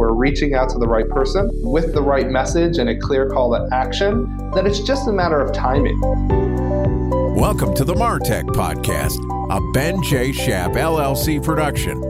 We're reaching out to the right person with the right message and a clear call to action, then it's just a matter of timing. Welcome to the Martech Podcast, a Ben J. Shap LLC production.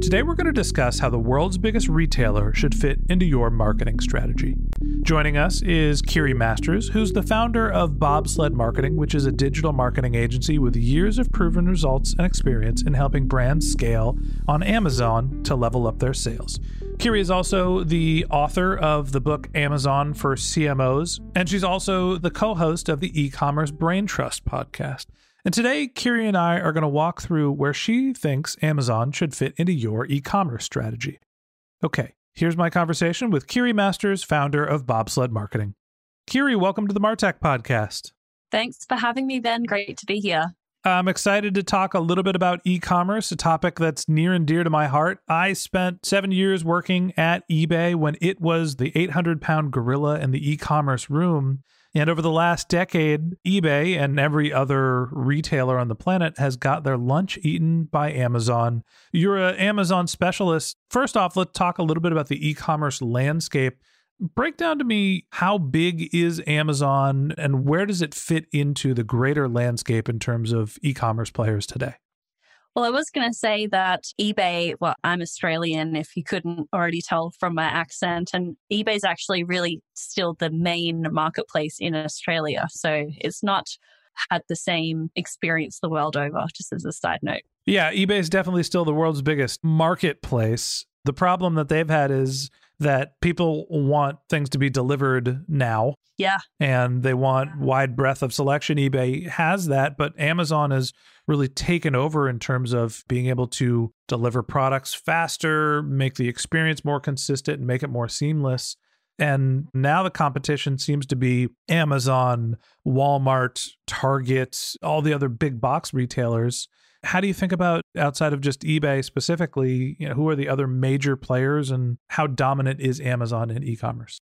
Today we're going to discuss how the world's biggest retailer should fit into your marketing strategy. Joining us is Kiri Masters, who's the founder of Bobsled Marketing, which is a digital marketing agency with years of proven results and experience in helping brands scale on Amazon to level up their sales. Kiri is also the author of the book Amazon for CMOs, and she's also the co host of the e commerce brain trust podcast. And today, Kiri and I are going to walk through where she thinks Amazon should fit into your e commerce strategy. Okay, here's my conversation with Kiri Masters, founder of Bobsled Marketing. Kiri, welcome to the Martech podcast. Thanks for having me, Ben. Great to be here. I'm excited to talk a little bit about e commerce, a topic that's near and dear to my heart. I spent seven years working at eBay when it was the 800 pound gorilla in the e commerce room. And over the last decade, eBay and every other retailer on the planet has got their lunch eaten by Amazon. You're an Amazon specialist. First off, let's talk a little bit about the e commerce landscape. Break down to me how big is Amazon and where does it fit into the greater landscape in terms of e commerce players today? Well, I was going to say that eBay, well, I'm Australian, if you couldn't already tell from my accent, and eBay is actually really still the main marketplace in Australia. So it's not had the same experience the world over, just as a side note. Yeah, eBay is definitely still the world's biggest marketplace. The problem that they've had is that people want things to be delivered now. Yeah. And they want wide breadth of selection. eBay has that, but Amazon has really taken over in terms of being able to deliver products faster, make the experience more consistent, and make it more seamless. And now the competition seems to be Amazon, Walmart, Target, all the other big box retailers. How do you think about outside of just eBay specifically, you know, who are the other major players and how dominant is Amazon in e-commerce?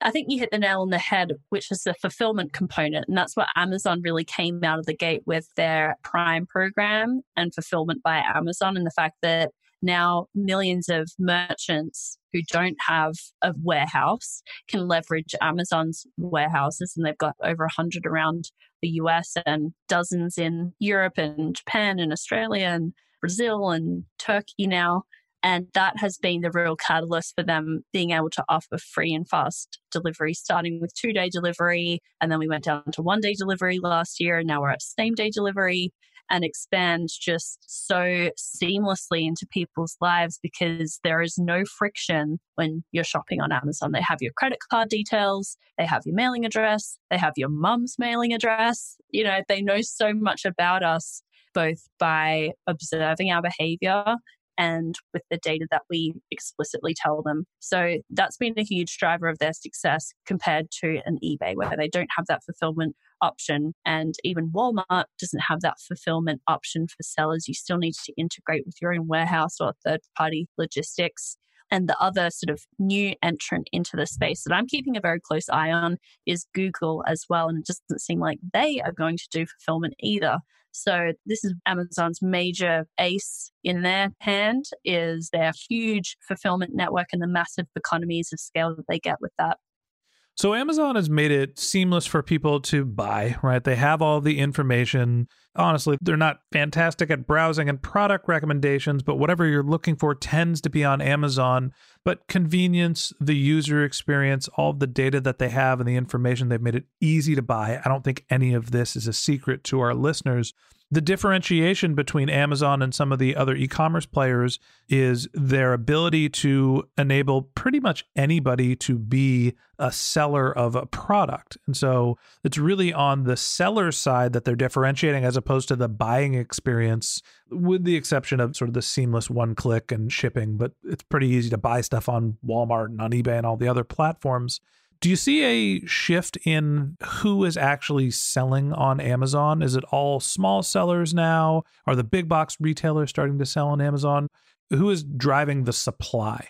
I think you hit the nail on the head, which is the fulfillment component. And that's what Amazon really came out of the gate with their Prime program and fulfillment by Amazon, and the fact that now millions of merchants who don't have a warehouse can leverage Amazon's warehouses, and they've got over 100 around the US and dozens in Europe and Japan and Australia and Brazil and Turkey now. And that has been the real catalyst for them being able to offer free and fast delivery, starting with two day delivery. And then we went down to one day delivery last year. And now we're at same day delivery and expand just so seamlessly into people's lives because there is no friction when you're shopping on Amazon. They have your credit card details, they have your mailing address, they have your mum's mailing address. You know, they know so much about us both by observing our behavior and with the data that we explicitly tell them. So that's been a huge driver of their success compared to an eBay where they don't have that fulfillment option. And even Walmart doesn't have that fulfillment option for sellers. You still need to integrate with your own warehouse or third party logistics. And the other sort of new entrant into the space that I'm keeping a very close eye on is Google as well. And it doesn't seem like they are going to do fulfillment either. So this is Amazon's major ace in their hand is their huge fulfillment network and the massive economies of scale that they get with that. So Amazon has made it seamless for people to buy, right? They have all the information. Honestly, they're not fantastic at browsing and product recommendations, but whatever you're looking for tends to be on Amazon. But convenience, the user experience, all the data that they have and the information, they've made it easy to buy. I don't think any of this is a secret to our listeners. The differentiation between Amazon and some of the other e commerce players is their ability to enable pretty much anybody to be a seller of a product. And so it's really on the seller side that they're differentiating as opposed to the buying experience, with the exception of sort of the seamless one click and shipping. But it's pretty easy to buy stuff on Walmart and on eBay and all the other platforms. Do you see a shift in who is actually selling on Amazon? Is it all small sellers now? Are the big box retailers starting to sell on Amazon? Who is driving the supply?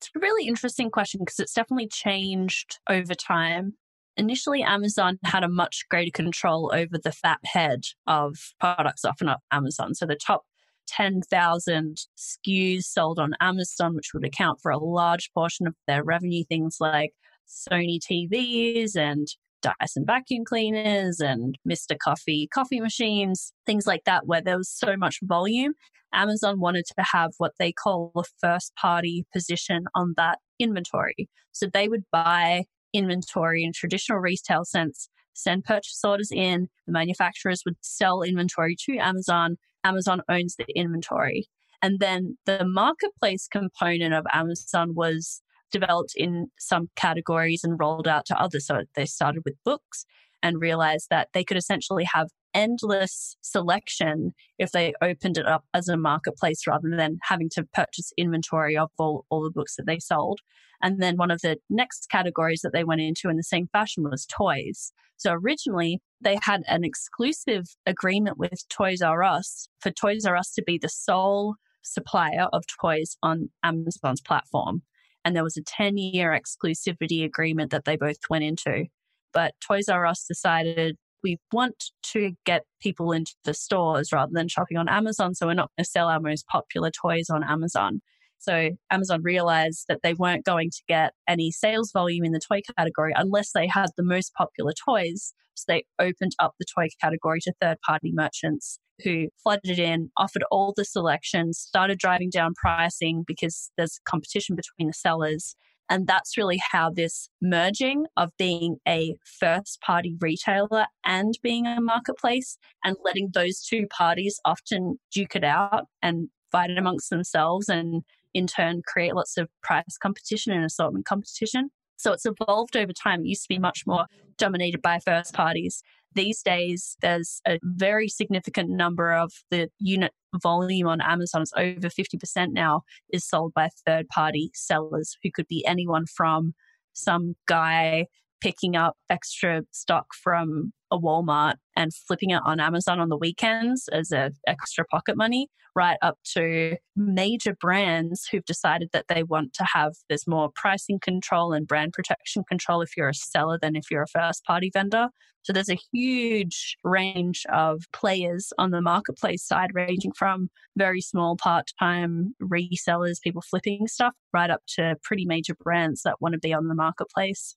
It's a really interesting question because it's definitely changed over time. Initially, Amazon had a much greater control over the fat head of products often on Amazon. So the top 10,000 SKUs sold on Amazon, which would account for a large portion of their revenue, things like Sony TVs and Dyson vacuum cleaners and Mr. Coffee coffee machines, things like that, where there was so much volume. Amazon wanted to have what they call a first party position on that inventory. So they would buy inventory in traditional retail sense, send purchase orders in, the manufacturers would sell inventory to Amazon. Amazon owns the inventory. And then the marketplace component of Amazon was developed in some categories and rolled out to others. So they started with books and realized that they could essentially have endless selection if they opened it up as a marketplace rather than having to purchase inventory of all, all the books that they sold. And then one of the next categories that they went into in the same fashion was toys. So originally they had an exclusive agreement with Toys R Us for Toys R Us to be the sole supplier of toys on Amazon's platform and there was a 10 year exclusivity agreement that they both went into. But Toys R Us decided we want to get people into the stores rather than shopping on Amazon. So we're not going to sell our most popular toys on Amazon. So Amazon realized that they weren't going to get any sales volume in the toy category unless they had the most popular toys. So they opened up the toy category to third party merchants who flooded in, offered all the selections, started driving down pricing because there's competition between the sellers. And that's really how this merging of being a first party retailer and being a marketplace and letting those two parties often duke it out and fight it amongst themselves and in turn create lots of price competition and assortment competition. So it's evolved over time. It used to be much more dominated by first parties. These days, there's a very significant number of the unit volume on Amazon, it's over 50% now, is sold by third party sellers who could be anyone from some guy picking up extra stock from a Walmart and flipping it on Amazon on the weekends as a extra pocket money, right up to major brands who've decided that they want to have there's more pricing control and brand protection control if you're a seller than if you're a first party vendor. So there's a huge range of players on the marketplace side, ranging from very small part time resellers, people flipping stuff, right up to pretty major brands that want to be on the marketplace.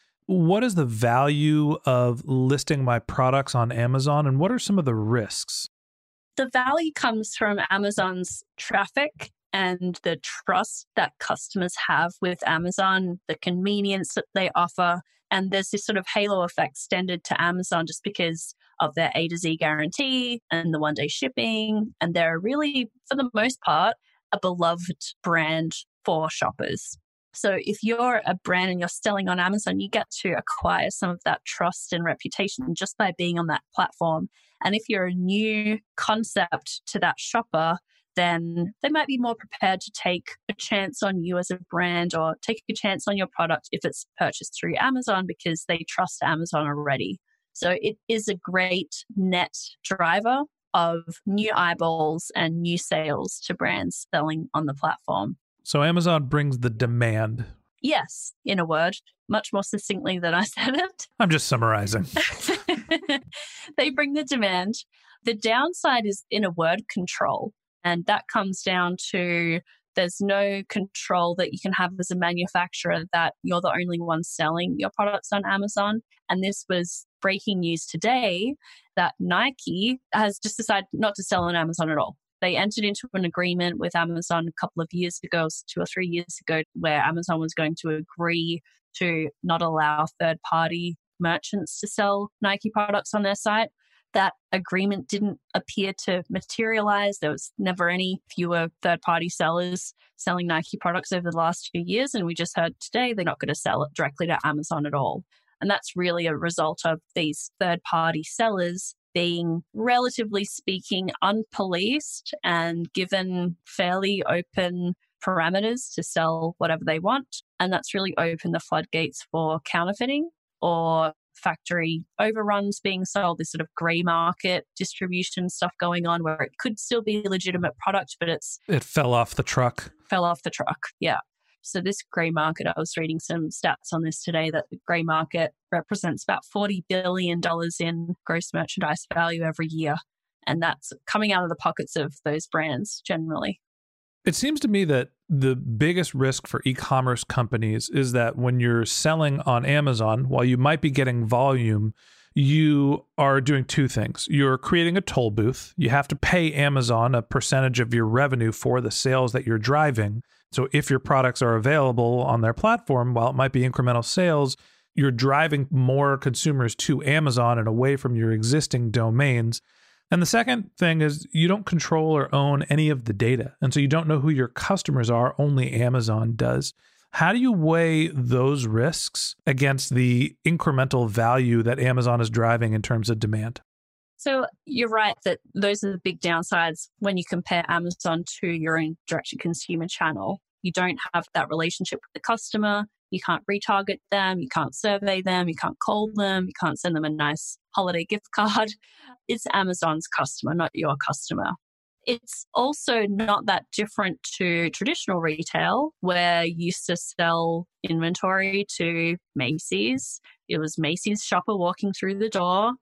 what is the value of listing my products on Amazon and what are some of the risks? The value comes from Amazon's traffic and the trust that customers have with Amazon, the convenience that they offer. And there's this sort of halo effect extended to Amazon just because of their A to Z guarantee and the one day shipping. And they're really, for the most part, a beloved brand for shoppers. So if you're a brand and you're selling on Amazon, you get to acquire some of that trust and reputation just by being on that platform. And if you're a new concept to that shopper, then they might be more prepared to take a chance on you as a brand or take a chance on your product if it's purchased through Amazon because they trust Amazon already. So it is a great net driver of new eyeballs and new sales to brands selling on the platform. So Amazon brings the demand. Yes, in a word, much more succinctly than I said it. I'm just summarizing. they bring the demand. The downside is, in a word, control. And that comes down to there's no control that you can have as a manufacturer that you're the only one selling your products on Amazon. And this was breaking news today that Nike has just decided not to sell on Amazon at all. They entered into an agreement with Amazon a couple of years ago, two or three years ago, where Amazon was going to agree to not allow third party merchants to sell Nike products on their site. That agreement didn't appear to materialize. There was never any fewer third party sellers selling Nike products over the last few years. And we just heard today they're not going to sell it directly to Amazon at all. And that's really a result of these third party sellers being, relatively speaking, unpoliced and given fairly open parameters to sell whatever they want. And that's really opened the floodgates for counterfeiting or factory overruns being sold, this sort of grey market distribution stuff going on where it could still be a legitimate product, but it's. It fell off the truck. Fell off the truck, yeah. So, this grey market, I was reading some stats on this today that the grey market represents about $40 billion in gross merchandise value every year. And that's coming out of the pockets of those brands generally. It seems to me that the biggest risk for e commerce companies is that when you're selling on Amazon, while you might be getting volume, you are doing two things. You're creating a toll booth. You have to pay Amazon a percentage of your revenue for the sales that you're driving. So if your products are available on their platform, while it might be incremental sales, you're driving more consumers to Amazon and away from your existing domains. And the second thing is you don't control or own any of the data. And so you don't know who your customers are, only Amazon does. How do you weigh those risks against the incremental value that Amazon is driving in terms of demand? So you're right that those are the big downsides when you compare Amazon to your own direct to consumer channel. You don't have that relationship with the customer. You can't retarget them. You can't survey them. You can't call them. You can't send them a nice holiday gift card. It's Amazon's customer, not your customer. It's also not that different to traditional retail, where you used to sell inventory to Macy's. It was Macy's shopper walking through the door.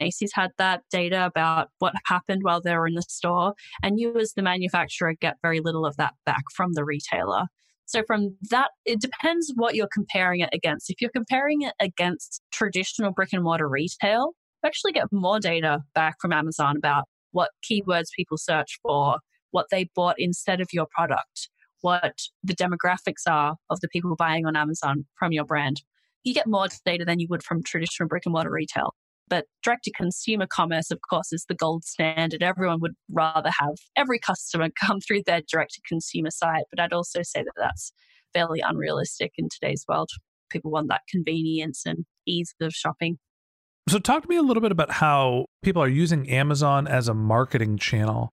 Macy's had that data about what happened while they were in the store, and you, as the manufacturer, get very little of that back from the retailer. So, from that, it depends what you're comparing it against. If you're comparing it against traditional brick and mortar retail, you actually get more data back from Amazon about what keywords people search for, what they bought instead of your product, what the demographics are of the people buying on Amazon from your brand. You get more data than you would from traditional brick and mortar retail. But direct to consumer commerce, of course, is the gold standard. Everyone would rather have every customer come through their direct to consumer site. But I'd also say that that's fairly unrealistic in today's world. people want that convenience and ease of shopping. So, talk to me a little bit about how people are using Amazon as a marketing channel.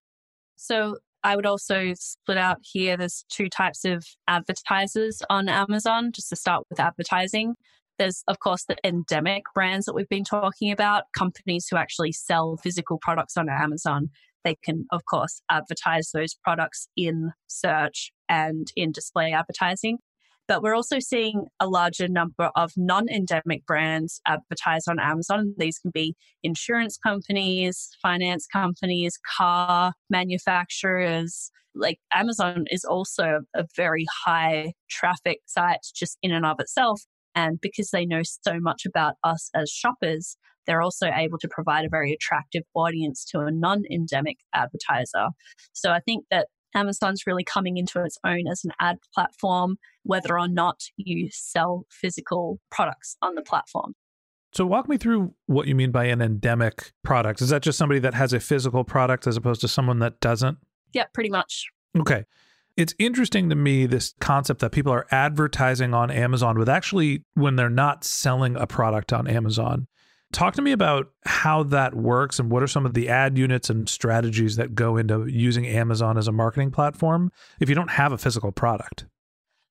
So, I would also split out here there's two types of advertisers on Amazon, just to start with advertising. There's, of course, the endemic brands that we've been talking about, companies who actually sell physical products on Amazon. They can, of course, advertise those products in search and in display advertising. But we're also seeing a larger number of non endemic brands advertise on Amazon. These can be insurance companies, finance companies, car manufacturers. Like Amazon is also a very high traffic site just in and of itself. And because they know so much about us as shoppers, they're also able to provide a very attractive audience to a non endemic advertiser. So I think that Amazon's really coming into its own as an ad platform, whether or not you sell physical products on the platform. So, walk me through what you mean by an endemic product. Is that just somebody that has a physical product as opposed to someone that doesn't? Yeah, pretty much. Okay. It's interesting to me this concept that people are advertising on Amazon with actually when they're not selling a product on Amazon. Talk to me about how that works and what are some of the ad units and strategies that go into using Amazon as a marketing platform if you don't have a physical product.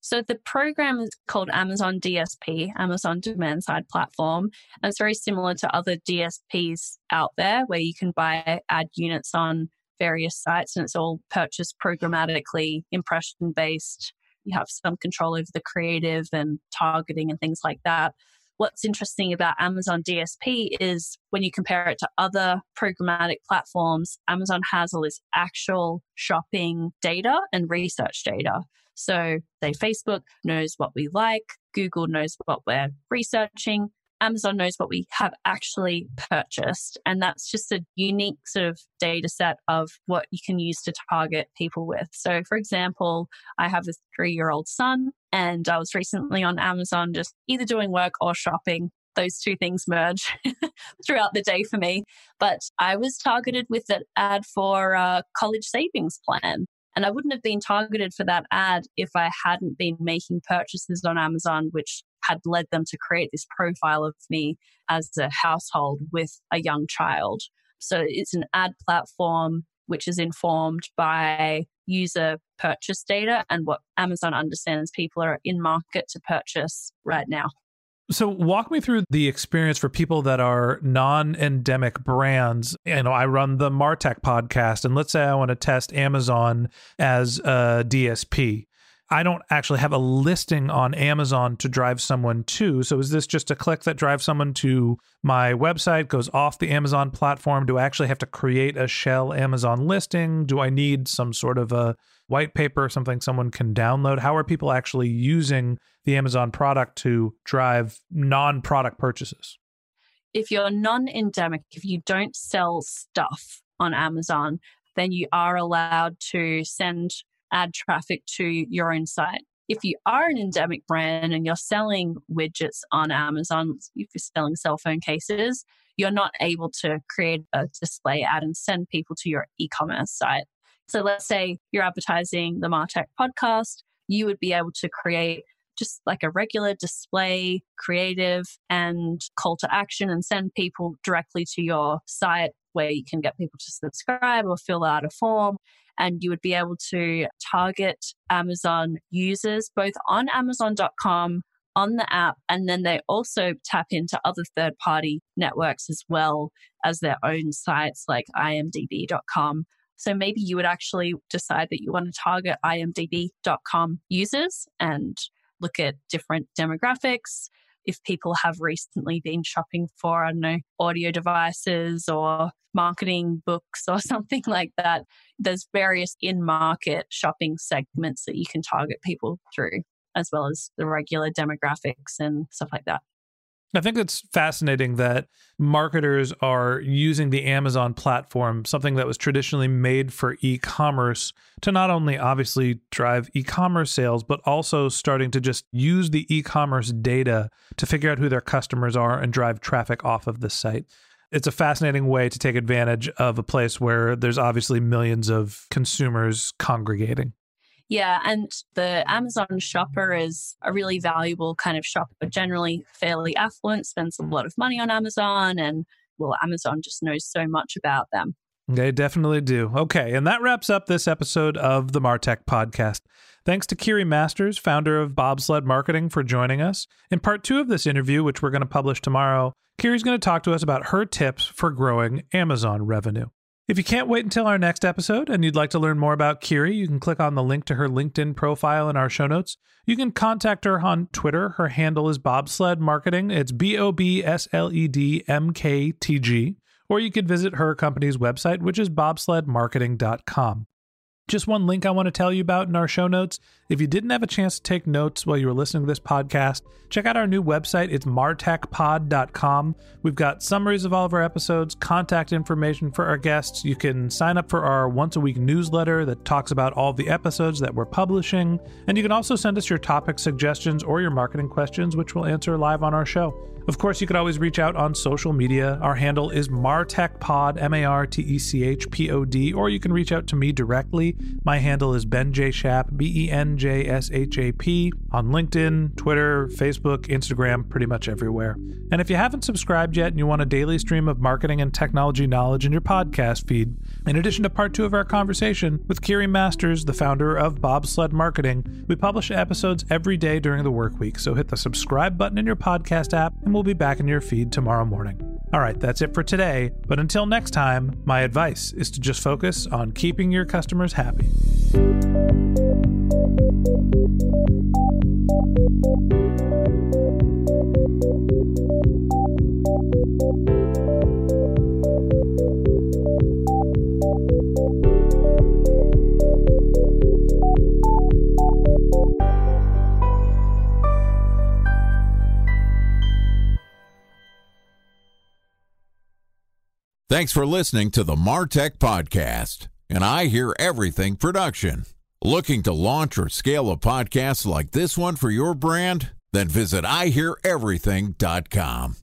So the program is called Amazon DSP, Amazon Demand Side Platform. And it's very similar to other DSPs out there where you can buy ad units on various sites and it's all purchased programmatically, impression based. You have some control over the creative and targeting and things like that what's interesting about Amazon DSP is when you compare it to other programmatic platforms, Amazon has all this actual shopping data and research data. So, say Facebook knows what we like, Google knows what we're researching, Amazon knows what we have actually purchased. And that's just a unique sort of data set of what you can use to target people with. So, for example, I have a three year old son, and I was recently on Amazon just either doing work or shopping. Those two things merge throughout the day for me. But I was targeted with an ad for a college savings plan. And I wouldn't have been targeted for that ad if I hadn't been making purchases on Amazon, which had led them to create this profile of me as a household with a young child. So it's an ad platform which is informed by user purchase data and what Amazon understands people are in market to purchase right now. So walk me through the experience for people that are non-endemic brands. You know, I run the Martech podcast and let's say I want to test Amazon as a DSP. I don't actually have a listing on Amazon to drive someone to. So is this just a click that drives someone to my website, goes off the Amazon platform? Do I actually have to create a shell Amazon listing? Do I need some sort of a white paper, something someone can download? How are people actually using the Amazon product to drive non product purchases? If you're non endemic, if you don't sell stuff on Amazon, then you are allowed to send ad traffic to your own site. If you are an endemic brand and you're selling widgets on Amazon, if you're selling cell phone cases, you're not able to create a display ad and send people to your e commerce site. So let's say you're advertising the Martech podcast, you would be able to create just like a regular display, creative, and call to action and send people directly to your site where you can get people to subscribe or fill out a form. And you would be able to target Amazon users both on Amazon.com, on the app, and then they also tap into other third party networks as well as their own sites like imdb.com. So maybe you would actually decide that you want to target imdb.com users and look at different demographics. If people have recently been shopping for, I don't know, audio devices or marketing books or something like that, there's various in market shopping segments that you can target people through, as well as the regular demographics and stuff like that. I think it's fascinating that marketers are using the Amazon platform, something that was traditionally made for e commerce, to not only obviously drive e commerce sales, but also starting to just use the e commerce data to figure out who their customers are and drive traffic off of the site. It's a fascinating way to take advantage of a place where there's obviously millions of consumers congregating. Yeah, and the Amazon shopper is a really valuable kind of shopper, generally fairly affluent, spends a lot of money on Amazon, and well, Amazon just knows so much about them. They definitely do. Okay, and that wraps up this episode of the Martech podcast. Thanks to Kiri Masters, founder of Bobsled Marketing, for joining us. In part two of this interview, which we're going to publish tomorrow, Kiri's going to talk to us about her tips for growing Amazon revenue. If you can't wait until our next episode and you'd like to learn more about Kiri, you can click on the link to her LinkedIn profile in our show notes. You can contact her on Twitter. Her handle is Bobsled Marketing. It's B O B S L E D M K T G. Or you could visit her company's website, which is bobsledmarketing.com. Just one link I want to tell you about in our show notes. If you didn't have a chance to take notes while you were listening to this podcast, check out our new website. It's martechpod.com. We've got summaries of all of our episodes, contact information for our guests. You can sign up for our once a week newsletter that talks about all the episodes that we're publishing. And you can also send us your topic suggestions or your marketing questions, which we'll answer live on our show. Of course, you could always reach out on social media. Our handle is MartechPod, M A R T E C H P O D, or you can reach out to me directly. My handle is Ben J. Shap, B E N J S H A P, on LinkedIn, Twitter, Facebook, Instagram, pretty much everywhere. And if you haven't subscribed yet and you want a daily stream of marketing and technology knowledge in your podcast feed, in addition to part two of our conversation with Kiri Masters, the founder of Bobsled Marketing, we publish episodes every day during the work week. So hit the subscribe button in your podcast app and we'll be back in your feed tomorrow morning. All right, that's it for today. But until next time, my advice is to just focus on keeping your customers happy. Thanks for listening to the Martech Podcast, and I Hear Everything production. Looking to launch or scale a podcast like this one for your brand? Then visit iheareverything.com.